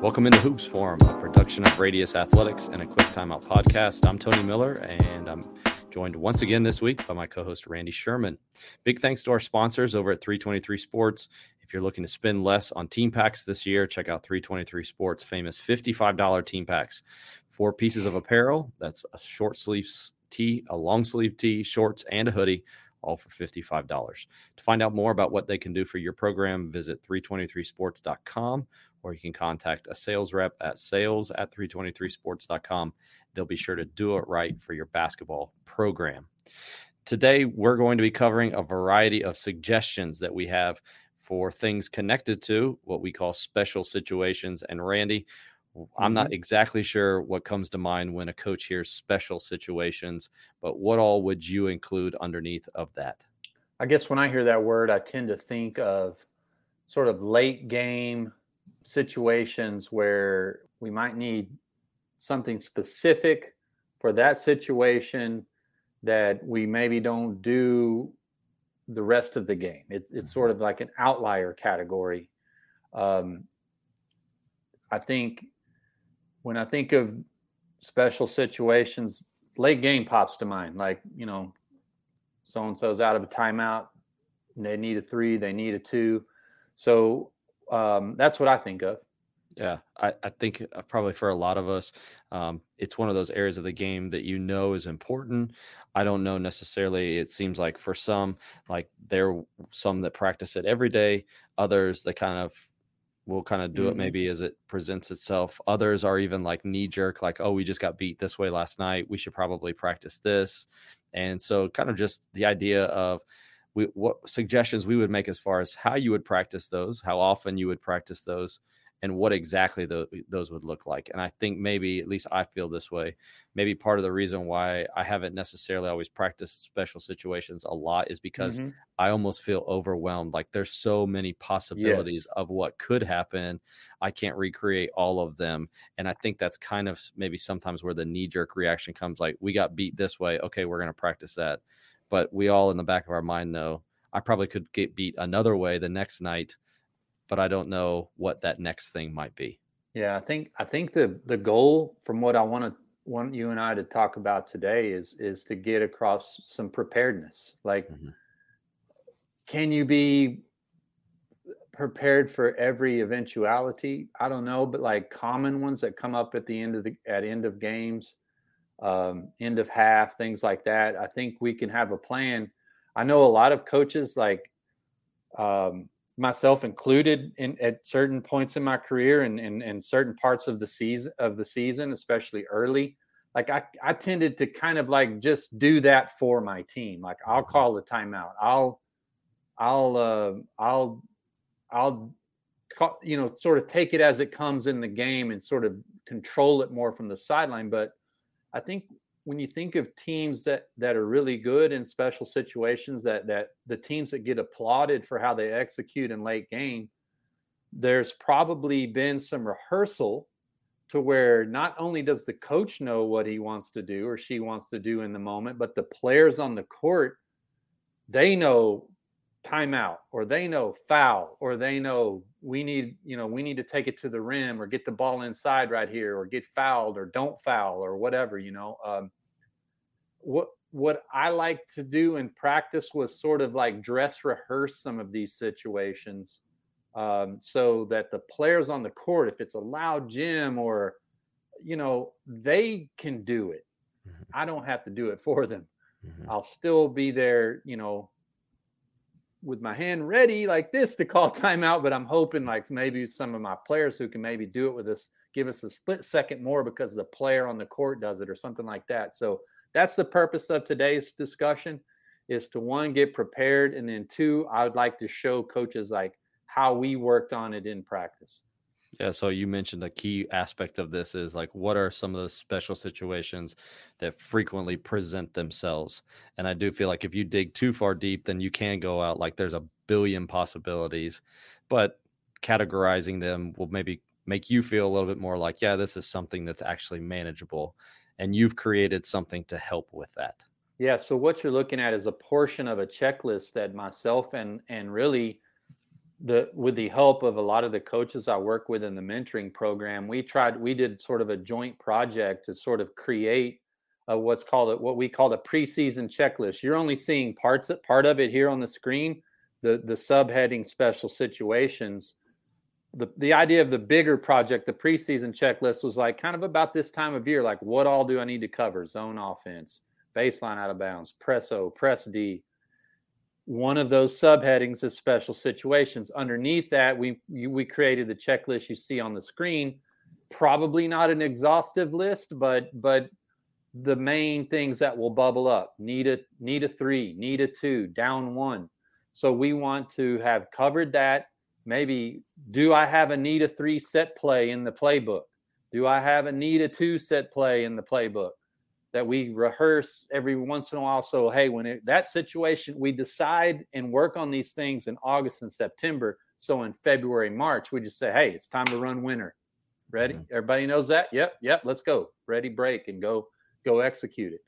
Welcome into Hoops Forum, a production of Radius Athletics and a quick timeout podcast. I'm Tony Miller, and I'm joined once again this week by my co-host Randy Sherman. Big thanks to our sponsors over at 323 Sports. If you're looking to spend less on team packs this year, check out 323 Sports famous $55 team packs. Four pieces of apparel, that's a short sleeve tee, a long sleeve tee, shorts, and a hoodie all for $55. To find out more about what they can do for your program, visit 323sports.com or you can contact a sales rep at sales at 323sports.com. They'll be sure to do it right for your basketball program. Today, we're going to be covering a variety of suggestions that we have for things connected to what we call special situations. And Randy, I'm not mm-hmm. exactly sure what comes to mind when a coach hears special situations, but what all would you include underneath of that? I guess when I hear that word, I tend to think of sort of late game situations where we might need something specific for that situation that we maybe don't do the rest of the game. It, it's sort mm-hmm. of like an outlier category. Um, I think when I think of special situations, late game pops to mind. Like, you know, so and so's out of a timeout, they need a three, they need a two. So um, that's what I think of. Yeah, I, I think uh, probably for a lot of us, um, it's one of those areas of the game that you know is important. I don't know necessarily. It seems like for some, like there are some that practice it every day. Others that kind of will kind of do mm-hmm. it maybe as it presents itself. Others are even like knee jerk, like, oh, we just got beat this way last night. We should probably practice this. And so, kind of just the idea of we, what suggestions we would make as far as how you would practice those, how often you would practice those, and what exactly the, those would look like. And I think maybe, at least I feel this way, maybe part of the reason why I haven't necessarily always practiced special situations a lot is because mm-hmm. I almost feel overwhelmed. Like there's so many possibilities yes. of what could happen. I can't recreate all of them. And I think that's kind of maybe sometimes where the knee jerk reaction comes like, we got beat this way. Okay, we're going to practice that. But we all in the back of our mind know I probably could get beat another way the next night but I don't know what that next thing might be. Yeah, I think I think the the goal from what I want to want you and I to talk about today is is to get across some preparedness. Like mm-hmm. can you be prepared for every eventuality? I don't know, but like common ones that come up at the end of the at end of games, um, end of half, things like that. I think we can have a plan. I know a lot of coaches like um, myself included in at certain points in my career and in, in, in, certain parts of the season of the season, especially early. Like I, I tended to kind of like just do that for my team. Like I'll mm-hmm. call the timeout. I'll, I'll, uh, I'll, I'll, call, you know, sort of take it as it comes in the game and sort of control it more from the sideline. But I think when you think of teams that that are really good in special situations that that the teams that get applauded for how they execute in late game there's probably been some rehearsal to where not only does the coach know what he wants to do or she wants to do in the moment but the players on the court they know timeout or they know foul or they know we need you know we need to take it to the rim or get the ball inside right here or get fouled or don't foul or whatever you know um, what what i like to do in practice was sort of like dress rehearse some of these situations um, so that the players on the court if it's a loud gym or you know they can do it mm-hmm. i don't have to do it for them mm-hmm. i'll still be there you know with my hand ready like this to call timeout, but I'm hoping like maybe some of my players who can maybe do it with us give us a split second more because the player on the court does it or something like that. So that's the purpose of today's discussion is to one get prepared and then two I would like to show coaches like how we worked on it in practice. Yeah, so you mentioned a key aspect of this is like what are some of the special situations that frequently present themselves? And I do feel like if you dig too far deep, then you can go out like there's a billion possibilities, but categorizing them will maybe make you feel a little bit more like, yeah, this is something that's actually manageable. And you've created something to help with that. Yeah. So what you're looking at is a portion of a checklist that myself and and really the with the help of a lot of the coaches I work with in the mentoring program, we tried we did sort of a joint project to sort of create a, what's called a, what we call a preseason checklist. You're only seeing parts part of it here on the screen, the the subheading special situations. The the idea of the bigger project, the preseason checklist was like kind of about this time of year, like what all do I need to cover? Zone offense, baseline out of bounds, press O, press D, one of those subheadings is special situations. Underneath that, we we created the checklist you see on the screen. Probably not an exhaustive list, but but the main things that will bubble up. Need a need a three, need a two, down one. So we want to have covered that. Maybe do I have a need a three set play in the playbook? Do I have a need a two set play in the playbook? That we rehearse every once in a while. So, hey, when it, that situation, we decide and work on these things in August and September. So in February, March, we just say, hey, it's time to run winter. Ready? Mm-hmm. Everybody knows that? Yep, yep. Let's go. Ready, break, and go go execute it.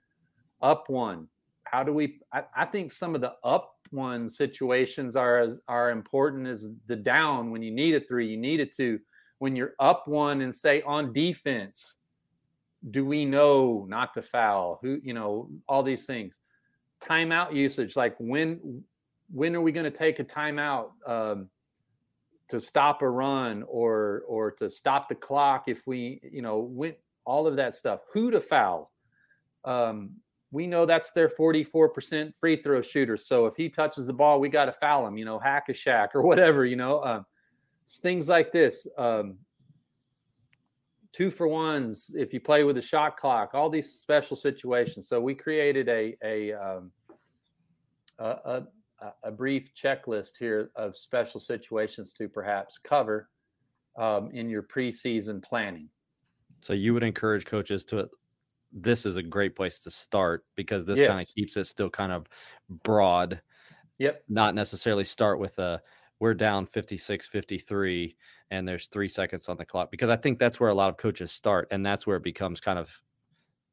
Up one. How do we? I, I think some of the up one situations are as are important as the down. When you need a three, you need a two. When you're up one and say on defense, do we know not to foul? Who you know all these things. Timeout usage like when when are we going to take a timeout um, to stop a run or or to stop the clock if we you know when all of that stuff. Who to foul? Um, we know that's their 44% free throw shooter. So if he touches the ball we got to foul him you know hack a Shaq or whatever you know uh, things like this. Um, two for ones if you play with a shot clock all these special situations. So we created a a um, a, a, a, brief checklist here of special situations to perhaps cover um, in your preseason planning. So you would encourage coaches to this is a great place to start because this yes. kind of keeps it still kind of broad. Yep. Not necessarily start with a we're down 56 53 and there's three seconds on the clock because i think that's where a lot of coaches start and that's where it becomes kind of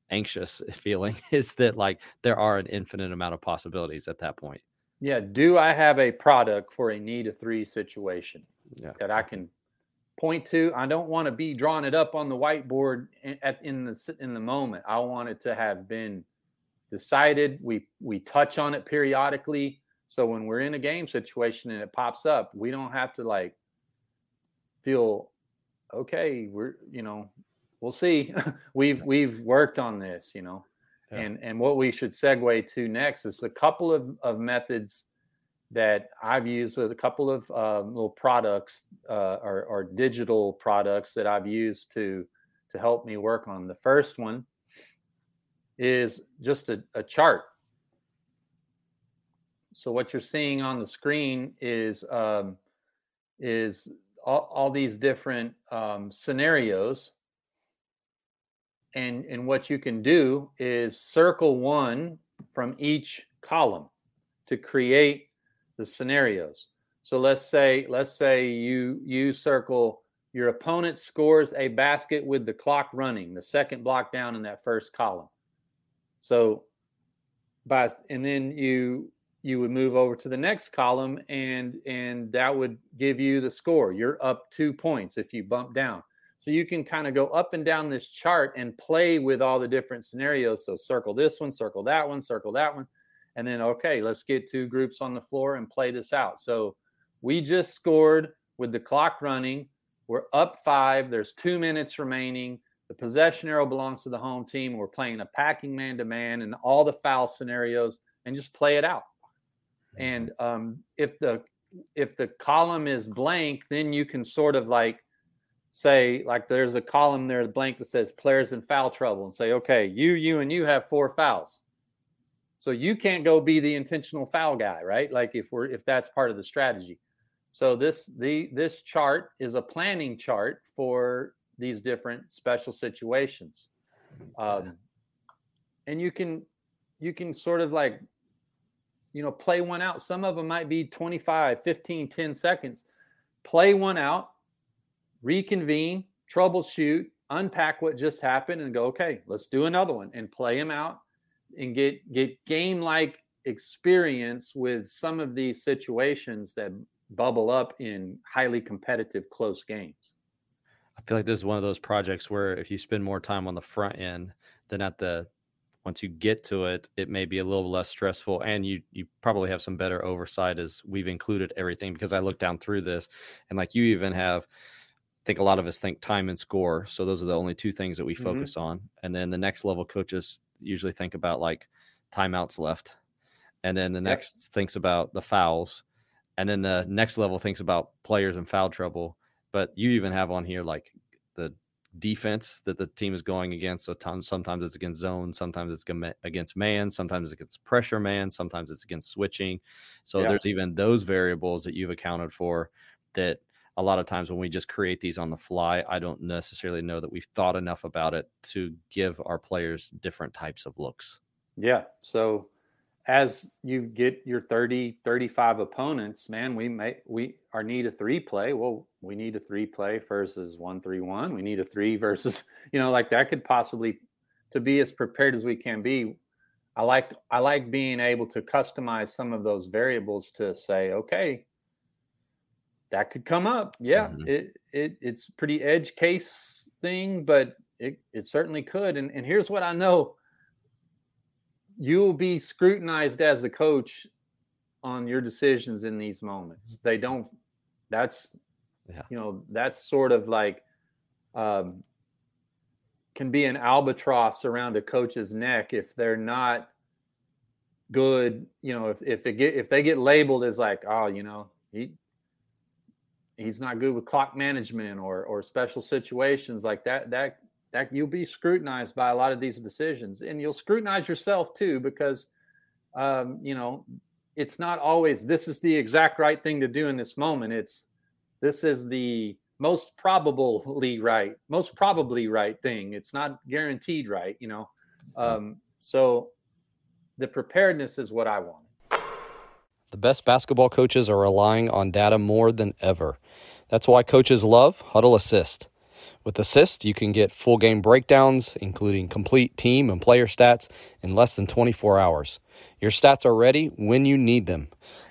anxious feeling is that like there are an infinite amount of possibilities at that point. Yeah do i have a product for a need a three situation yeah. that i can point to? I don't want to be drawing it up on the whiteboard in, at, in the in the moment. I want it to have been decided. We we touch on it periodically so when we're in a game situation and it pops up, we don't have to like feel okay, we're you know, we'll see. we've we've worked on this, you know. Yeah. And and what we should segue to next is a couple of, of methods that I've used, a couple of uh, little products uh, or, or digital products that I've used to to help me work on. The first one is just a, a chart so what you're seeing on the screen is um, is all, all, these different um, scenarios. And, and what you can do is circle one from each column to create the scenarios. So let's say let's say you you circle your opponent scores a basket with the clock running, the second block down in that first column. So by and then you you would move over to the next column and and that would give you the score. You're up two points if you bump down. So you can kind of go up and down this chart and play with all the different scenarios. So circle this one circle that one circle that one and then okay let's get two groups on the floor and play this out. So we just scored with the clock running. We're up five. There's two minutes remaining. The possession arrow belongs to the home team. We're playing a packing man to man and all the foul scenarios and just play it out and um, if the if the column is blank, then you can sort of like say like there's a column there blank that says players in foul trouble and say okay you you and you have four fouls. So you can't go be the intentional foul guy right? Like if we're if that's part of the strategy. So this the this chart is a planning chart for these different special situations. Um, and you can you can sort of like you know, play one out. Some of them might be 25, 15, 10 seconds. Play one out, reconvene, troubleshoot, unpack what just happened and go, okay, let's do another one and play them out and get get game like experience with some of these situations that bubble up in highly competitive close games. I feel like this is one of those projects where if you spend more time on the front end than at the once you get to it, it may be a little less stressful, and you you probably have some better oversight as we've included everything. Because I looked down through this, and like you even have, I think a lot of us think time and score. So those are the only two things that we mm-hmm. focus on, and then the next level coaches usually think about like timeouts left, and then the next thinks about the fouls, and then the next level thinks about players and foul trouble. But you even have on here like defense that the team is going against. So sometimes it's against zone, sometimes it's against man, sometimes it's against pressure man, sometimes it's against switching. So yeah. there's even those variables that you've accounted for that a lot of times when we just create these on the fly, I don't necessarily know that we've thought enough about it to give our players different types of looks. Yeah. So as you get your 30 35 opponents man we may we are need a three play. Well we need a three play versus one three one. We need a three versus you know like that could possibly to be as prepared as we can be. I like i like being able to customize some of those variables to say okay that could come up. Yeah mm-hmm. it, it it's pretty edge case thing but it, it certainly could. And, and here's what i know you'll be scrutinized as a coach on your decisions in these moments. They don't. That's yeah. you know that's sort of like um, can be an albatross around a coach's neck if they're not good. You know, if if it get if they get labeled as like oh you know he he's not good with clock management or or special situations like that that that you'll be scrutinized by a lot of these decisions. And you'll scrutinize yourself too because um, you know it's not always this is the exact right thing to do in this moment. It's this is the most probably right most probably right thing. It's not guaranteed right you know? Um, so the preparedness is what i want. The best basketball coaches are relying on data more than ever. That's why coaches love Hudl Assist with Assist, you can get full game breakdowns, including complete team and player stats, in less than 24 hours. Your stats are ready when you need them.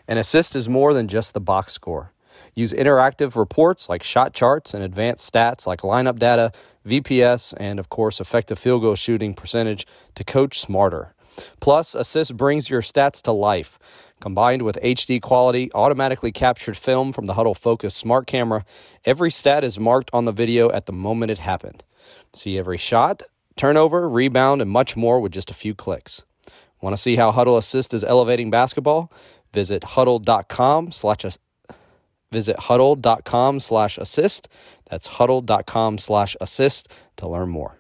And Assist is more than just the box score. Use interactive reports like shot charts and advanced stats like lineup data, VPS, and of course, effective field goal shooting percentage to coach smarter. Plus, Assist brings your stats to life Combined with HD quality, automatically captured film from the Hudl Focus smart camera, every stat is marked on the video at the moment it happened. See every shot, turnover, rebound, and much more with just a few clicks. Want to see how Hudl Assist is elevating basketball? Visit hudl.com slash visit hudl.com slash assist. That's hudl.com slash assist to learn more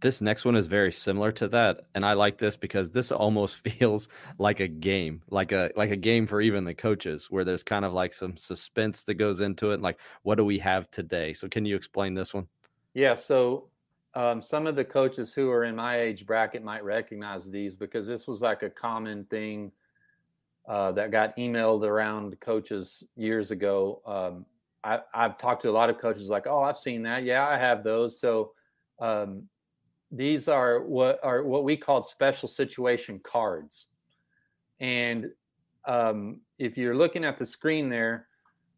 this next one is very similar to that and i like this because this almost feels like a game like a like a game for even the coaches where there's kind of like some suspense that goes into it like what do we have today? So can you explain this one? Yeah so um, some of the coaches who are in my age bracket might recognize these because this was like a common thing uh, that got emailed around coaches years ago. Um, I, have talked to a lot of coaches like oh i've seen that. Yeah i have those. So um, these are what are what we call special situation cards. And um, if you're looking at the screen there,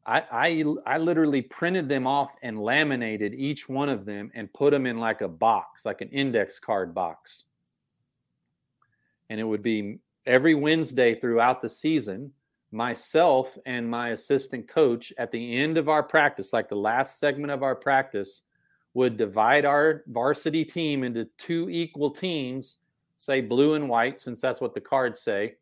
I, I I literally printed them off and laminated each one of them and put them in like a box, like an index card box. And it would be every Wednesday throughout the season, myself and my assistant coach at the end of our practice, like the last segment of our practice, would divide our varsity team into two equal teams, say blue and white, since that's what the cards say.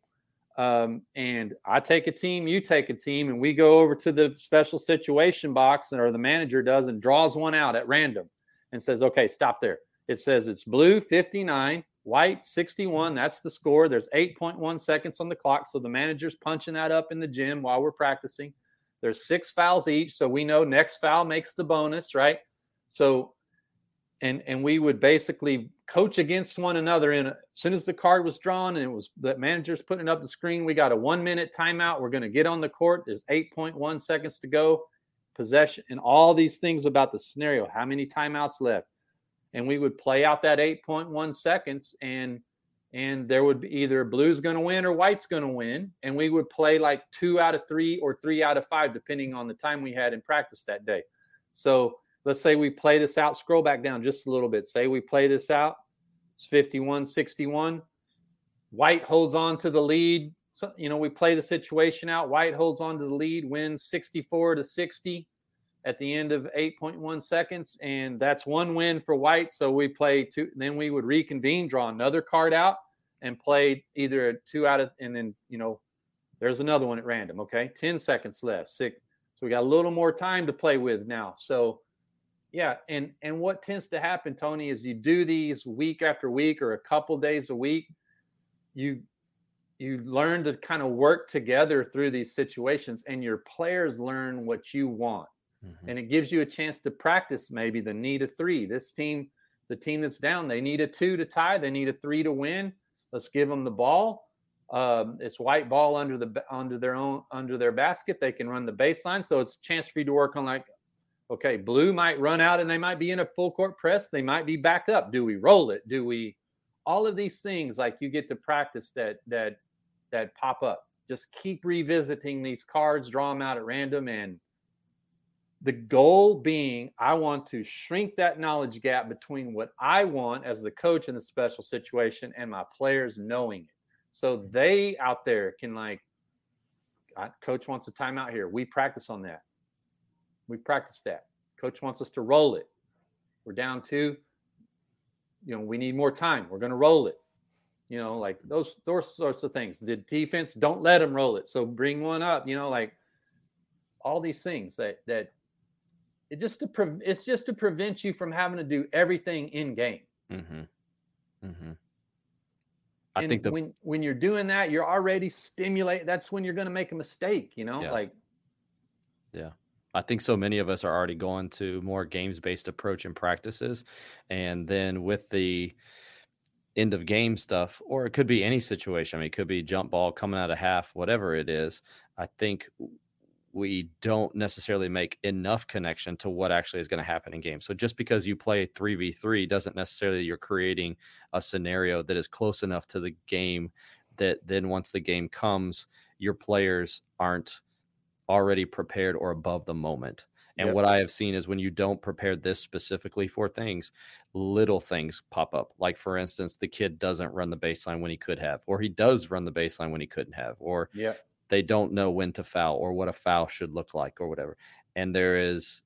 Um, and I take a team, you take a team, and we go over to the special situation box, or the manager does, and draws one out at random and says, okay, stop there. It says it's blue 59, white 61. That's the score. There's 8.1 seconds on the clock. So the manager's punching that up in the gym while we're practicing. There's six fouls each. So we know next foul makes the bonus, right? So, and and we would basically coach against one another. And as soon as the card was drawn and it was the manager's putting up the screen, we got a one minute timeout. We're going to get on the court. There's 8.1 seconds to go. Possession and all these things about the scenario. How many timeouts left? And we would play out that 8.1 seconds and and there would be either blue's going to win or white's going to win and we would play like two out of three or three out of five depending on the time we had in practice that day so let's say we play this out scroll back down just a little bit. Say we play this out it's 51 61 white holds on to the lead. So, you know we play the situation out. White holds on to the lead wins 64 to 60 at the end of 8.1 seconds and that's one win for white. So we play two then we would reconvene draw another card out and play either a two out of and then you know there's another one at random okay? 10 seconds left six. So we got a little more time to play with now. So yeah and and what tends to happen tony is you do these week after week or a couple days a week you you learn to kind of work together through these situations and your players learn what you want Mm-hmm. And it gives you a chance to practice maybe the need of three. This team, the team that's down, they need a two to tie, they need a three to win. Let's give them the ball. Um, it's white ball under the under their own under their basket. They can run the baseline, so it's a chance for you to work on like, okay, blue might run out and they might be in a full court press. They might be back up. Do we roll it? Do we? All of these things, like you get to practice that that that pop up. Just keep revisiting these cards, draw them out at random, and the goal being, I want to shrink that knowledge gap between what I want as the coach in the special situation and my players knowing it. So they out there can like, coach wants a timeout here. We practice on that. We practice that. Coach wants us to roll it. We're down two. You know, we need more time. We're going to roll it. You know, like those those sorts of things. The defense don't let them roll it. So bring one up. You know, like all these things that that it just to pre- it's just to prevent you from having to do everything in game. Mm-hmm. Mm-hmm. I and think that when when you're doing that, you're already stimulate. That's when you're going to make a mistake. You know, yeah. like yeah. I think so many of us are already going to more games based approach and practices. And then with the end of game stuff, or it could be any situation. I mean, it could be jump ball coming out of half, whatever it is. I think we don't necessarily make enough connection to what actually is going to happen in games. So just because you play 3v3 doesn't necessarily you're creating a scenario that is close enough to the game that then once the game comes, your players aren't already prepared or above the moment. And yep. what I have seen is when you don't prepare this specifically for things, little things pop up. Like for instance, the kid doesn't run the baseline when he could have, or he does run the baseline when he couldn't have, or yeah they don't know when to foul or what a foul should look like or whatever. And there is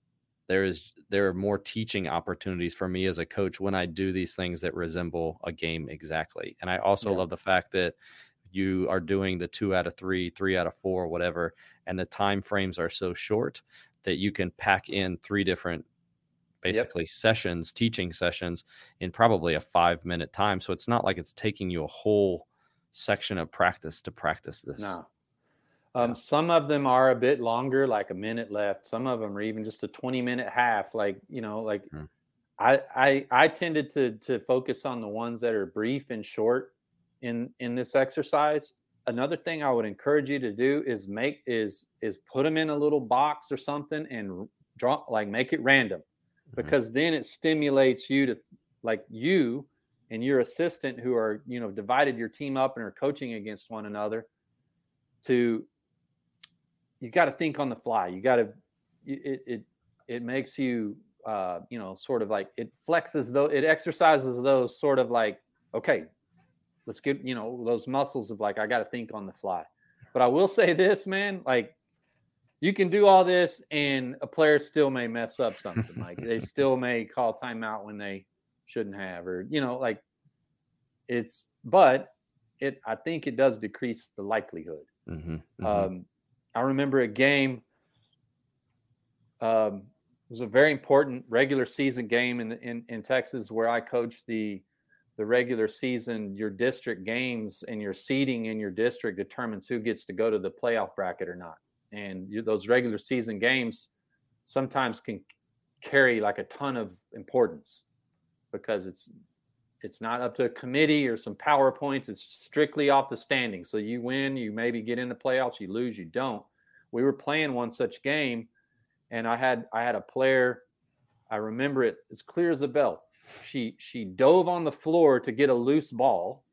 there is there are more teaching opportunities for me as a coach when I do these things that resemble a game exactly. And I also yeah. love the fact that you are doing the two out of three, three out of four, whatever, and the time frames are so short that you can pack in three different basically yep. sessions, teaching sessions in probably a five minute time. So it's not like it's taking you a whole section of practice to practice this. No, um, some of them are a bit longer, like a minute left. Some of them are even just a 20 minute half. Like, you know, like mm. I, I, I tended to, to focus on the ones that are brief and short in, in this exercise. Another thing I would encourage you to do is make is, is put them in a little box or something and draw, like make it random mm-hmm. because then it stimulates you to like you and your assistant who are, you know, divided your team up and are coaching against one another to you got to think on the fly. You got to it it it makes you uh, you know sort of like it flexes though it exercises those sort of like okay, let's get you know those muscles of like I got to think on the fly. But I will say this, man, like you can do all this and a player still may mess up something. like they still may call timeout when they shouldn't have, or you know, like it's but it I think it does decrease the likelihood. Mm-hmm, mm-hmm. Um, I remember a game. Um, it was a very important regular season game in, in in Texas where I coached the the regular season. Your district games and your seeding in your district determines who gets to go to the playoff bracket or not. And you, those regular season games sometimes can carry like a ton of importance because it's it's not up to a committee or some powerpoints. It's strictly off the standings. So you win, you maybe get in the playoffs. You lose, you don't. We were playing one such game, and I had I had a player. I remember it as clear as a bell. She she dove on the floor to get a loose ball,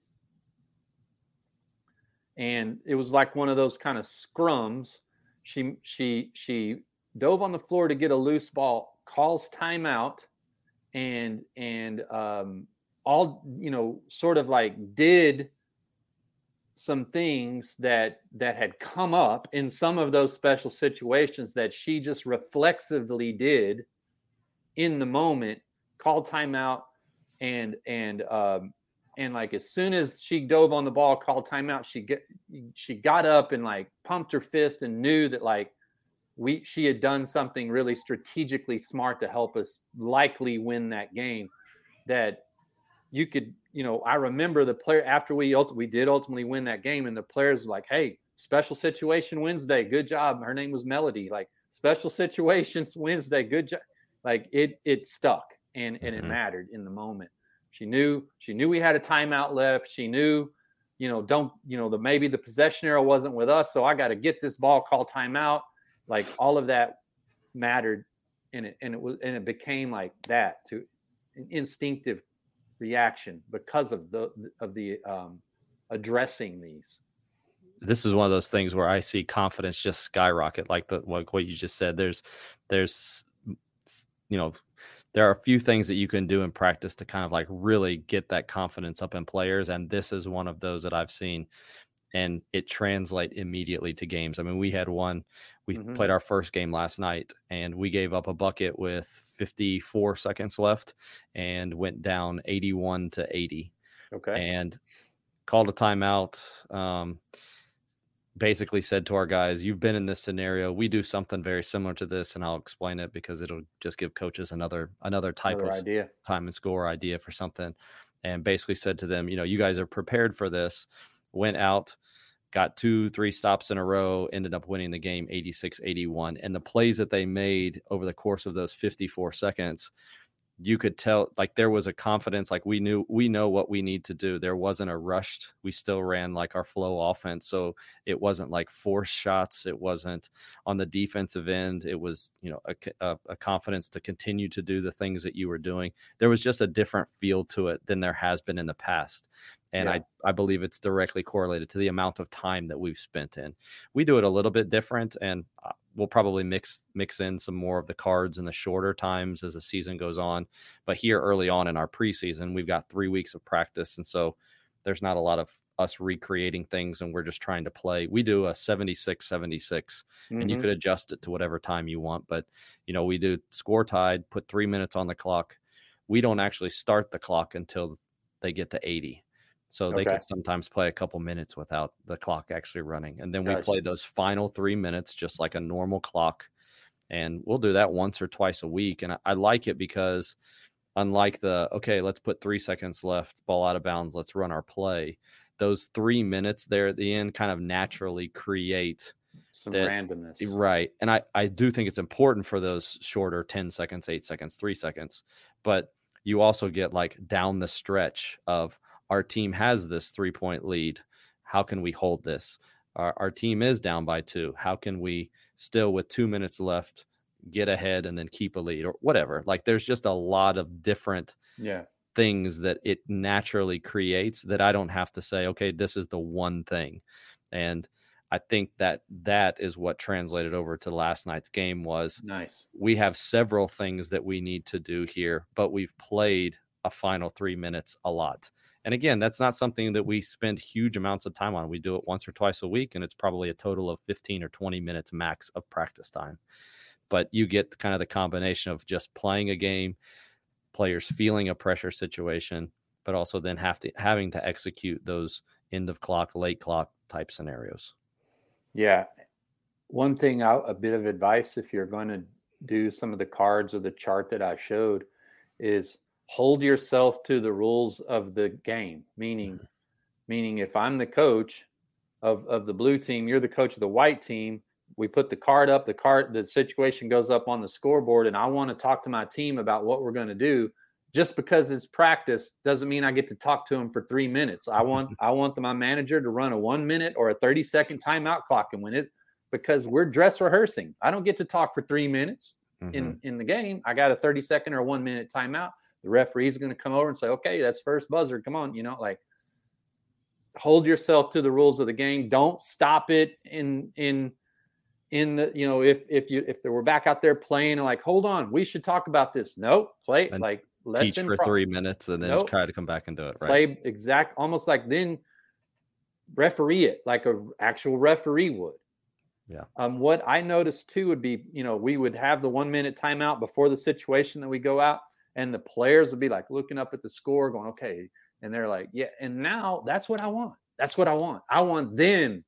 and it was like one of those kind of scrums. She she she dove on the floor to get a loose ball, calls timeout, and and um, all you know, sort of like did some things that that had come up in some of those special situations that she just reflexively did in the moment, called timeout, and and um, and like as soon as she dove on the ball, called timeout, she get she got up and like pumped her fist and knew that like we she had done something really strategically smart to help us likely win that game. That you could, you know, I remember the player after we we did ultimately win that game, and the players were like, "Hey, special situation Wednesday, good job." Her name was Melody. Like special situations Wednesday, good job. Like it it stuck and and it mm-hmm. mattered in the moment. She knew she knew we had a timeout left. She knew, you know, don't you know the maybe the possession arrow wasn't with us, so I got to get this ball call timeout. Like all of that mattered, and it and it was and it became like that to an instinctive reaction because of the of the um, addressing these. This is one of those things where I see confidence just skyrocket, like the like what you just said. There's there's you know there are a few things that you can do in practice to kind of like really get that confidence up in players and this is one of those that i've seen and it translate immediately to games i mean we had one we mm-hmm. played our first game last night and we gave up a bucket with 54 seconds left and went down 81 to 80 okay and called a timeout um, basically said to our guys, "You've been in this scenario. We do something very similar to this, and I'll explain it because it'll just give coaches another another type another of idea, time and score idea for something." And basically said to them, "You know, you guys are prepared for this." Went out, got two, three stops in a row, ended up winning the game 86 81. And the plays that they made over the course of those 54 seconds you could tell like there was a confidence like we knew we know what we need to do. There wasn't a rushed we still ran like our flow offense so it wasn't like forced shots it wasn't on the defensive end it was you know a, a, a, confidence to continue to do the things that you were doing. There was just a different feel to it than there has been in the past and yeah. I, I believe it's directly correlated to the amount of time that we've spent in. We do it a little bit different and uh, we'll probably mix mix in some more of the cards in the shorter times as the season goes on. But here early on in our preseason, we've got three weeks of practice, and so there's not a lot of us recreating things and we're just trying to play. We do a 76 76 mm-hmm. and you mm-hmm. could adjust it to whatever time you want, but you know, we do score tied, put 3 minutes on the clock. We don't actually start the clock until they get to 80. So okay. they could sometimes play a couple minutes without the clock actually running. And then we play those final three minutes just like a normal clock. And we'll do that once or twice a week. And I, I like it because unlike the okay, let's put three seconds left, ball out of bounds, let's run our play. Those three minutes there at the end kind of naturally create some that, randomness. Right. And I, I do think it's important for those shorter 10 seconds, eight seconds, three seconds. But you also get like down the stretch of our team has this three point lead. How can we hold this? Our, our team is down by two. How can we still, with two minutes left, get ahead and then keep a lead or whatever? Like there's just a lot of different yeah things that it naturally creates that I don't have to say, okay, this is the one thing. And I think that that is what translated over to last night's game was nice. We have several things that we need to do here, but we've played a final 3 minutes a lot. And again, that's not something that we spend huge amounts of time on. We do it once or twice a week, and it's probably a total of 15 or 20 minutes max of practice time. But you get kind of the combination of just playing a game, players feeling a pressure situation, but also then have to having to execute those end of clock, late clock type scenarios. Yeah. One thing, out a bit of advice if you're going to do some of the cards or the chart that I showed is hold yourself to the rules of the game. Meaning mm-hmm. meaning if i'm the coach of of the blue team you're the coach of the white team we put the card up the card the situation goes up on the scoreboard and i want to talk to my team about what we're going to do. Just because it's practice doesn't mean i get to talk to them for three minutes. I want i want my manager to run a one minute or a 30 second timeout clock and when it because we're dress rehearsing. I don't get to talk for three minutes mm-hmm. in in the game. I got a 30 second or one minute timeout the referee's going to come over and say, okay, that's first buzzer. Come on. You know, like hold yourself to the rules of the game. Don't stop it in in in the you know if if you if they were back out there playing and like hold on we should talk about this no play and like teach for pro- three minutes and then nope. try to come back and do it right play exact almost like then referee it like a actual referee would yeah um what i noticed too would be you know we would have the one minute timeout before the situation that we go out and the players would be like looking up at the score going okay and they're like yeah and now that's what i want that's what i want i want them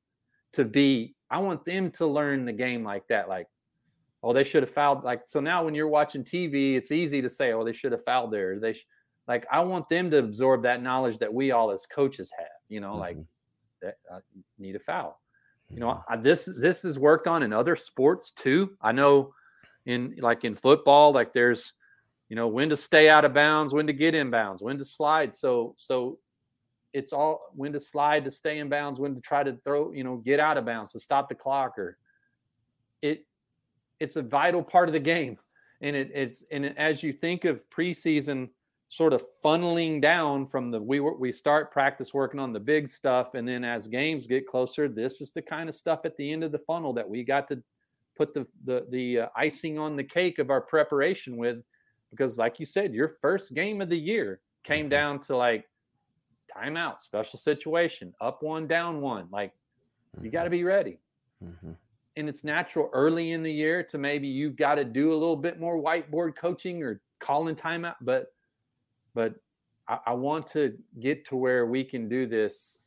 to be I want them to learn the game like that. Like, oh, they should have fouled. Like, so now when you're watching TV, it's easy to say, oh, they should have fouled there. They, sh-. like, I want them to absorb that knowledge that we all as coaches have. You know, mm-hmm. like, that I need a foul. You know, mm-hmm. I, this this is worked on in other sports too. I know in like in football, like there's, you know, when to stay out of bounds, when to get in bounds, when to slide. So so it's all when to slide to stay in bounds, when to try to throw, you know, get out of bounds to stop the clock or it it's a vital part of the game. And it, it's and as you think of preseason sort of funneling down from the we we start practice working on the big stuff and then as games get closer this is the kind of stuff at the end of the funnel that we got to put the the the uh, icing on the cake of our preparation with because like you said your first game of the year came mm-hmm. down to like timeout, special situation, up one, down one. Like mm-hmm. you got to be ready. Mm-hmm. And it's natural early in the year to maybe you've got to do a little bit more whiteboard coaching or calling timeout. But, but I, I want to get to where we can do this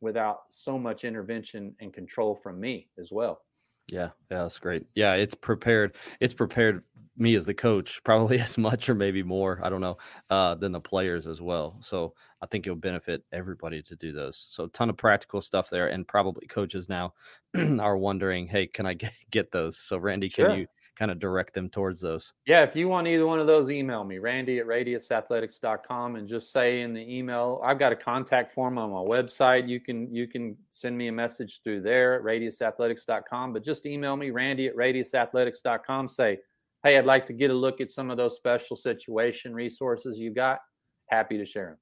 without so much intervention and control from me as well. Yeah, yeah, that's great. Yeah, it's prepared. It's prepared me as the coach probably as much or maybe more. I don't know uh, than the players as well. So I think it'll benefit everybody to do those. So a ton of practical stuff there, and probably coaches now are wondering, hey, can I get, get those? So Randy, sure. can you kind of direct them towards those? Yeah, if you want either one of those, email me, Randy at radiusathletics.com, and just say in the email, I've got a contact form on my website. You can you can send me a message through there at radiusathletics.com, but just email me, Randy at radiusathletics.com. Say, hey, I'd like to get a look at some of those special situation resources you got. Happy to share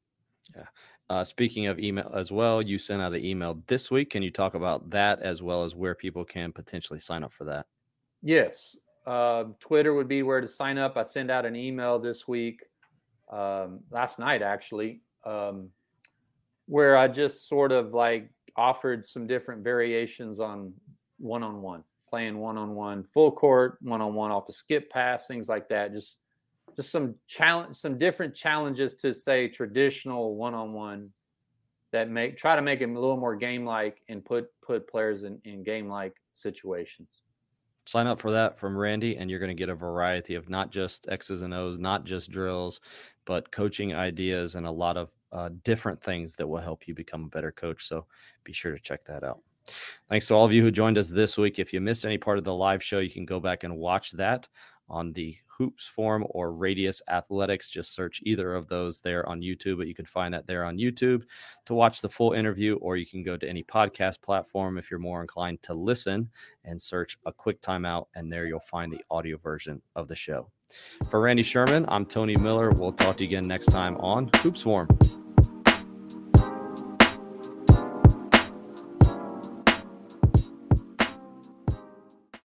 them. Yeah. Uh, speaking of email as well, you sent out an email this week. Can you talk about that as well as where people can potentially sign up for that? Yes. Uh, Twitter would be where to sign up. I send out an email this week, um, last night actually, um, where I just sort of like offered some different variations on one on one, playing one on one, full court, one on one off a skip pass, things like that. Just just some challenge, some different challenges to say traditional one-on-one that make try to make it a little more game-like and put put players in, in game-like situations. Sign up for that from Randy, and you're going to get a variety of not just X's and O's, not just drills, but coaching ideas and a lot of uh, different things that will help you become a better coach. So be sure to check that out. Thanks to all of you who joined us this week. If you missed any part of the live show, you can go back and watch that on the Hoops Forum or Radius Athletics. Just search either of those there on YouTube, but you can find that there on YouTube to watch the full interview, or you can go to any podcast platform if you're more inclined to listen and search a quick timeout, and there you'll find the audio version of the show. For Randy Sherman, I'm Tony Miller. We'll talk to you again next time on Hoops.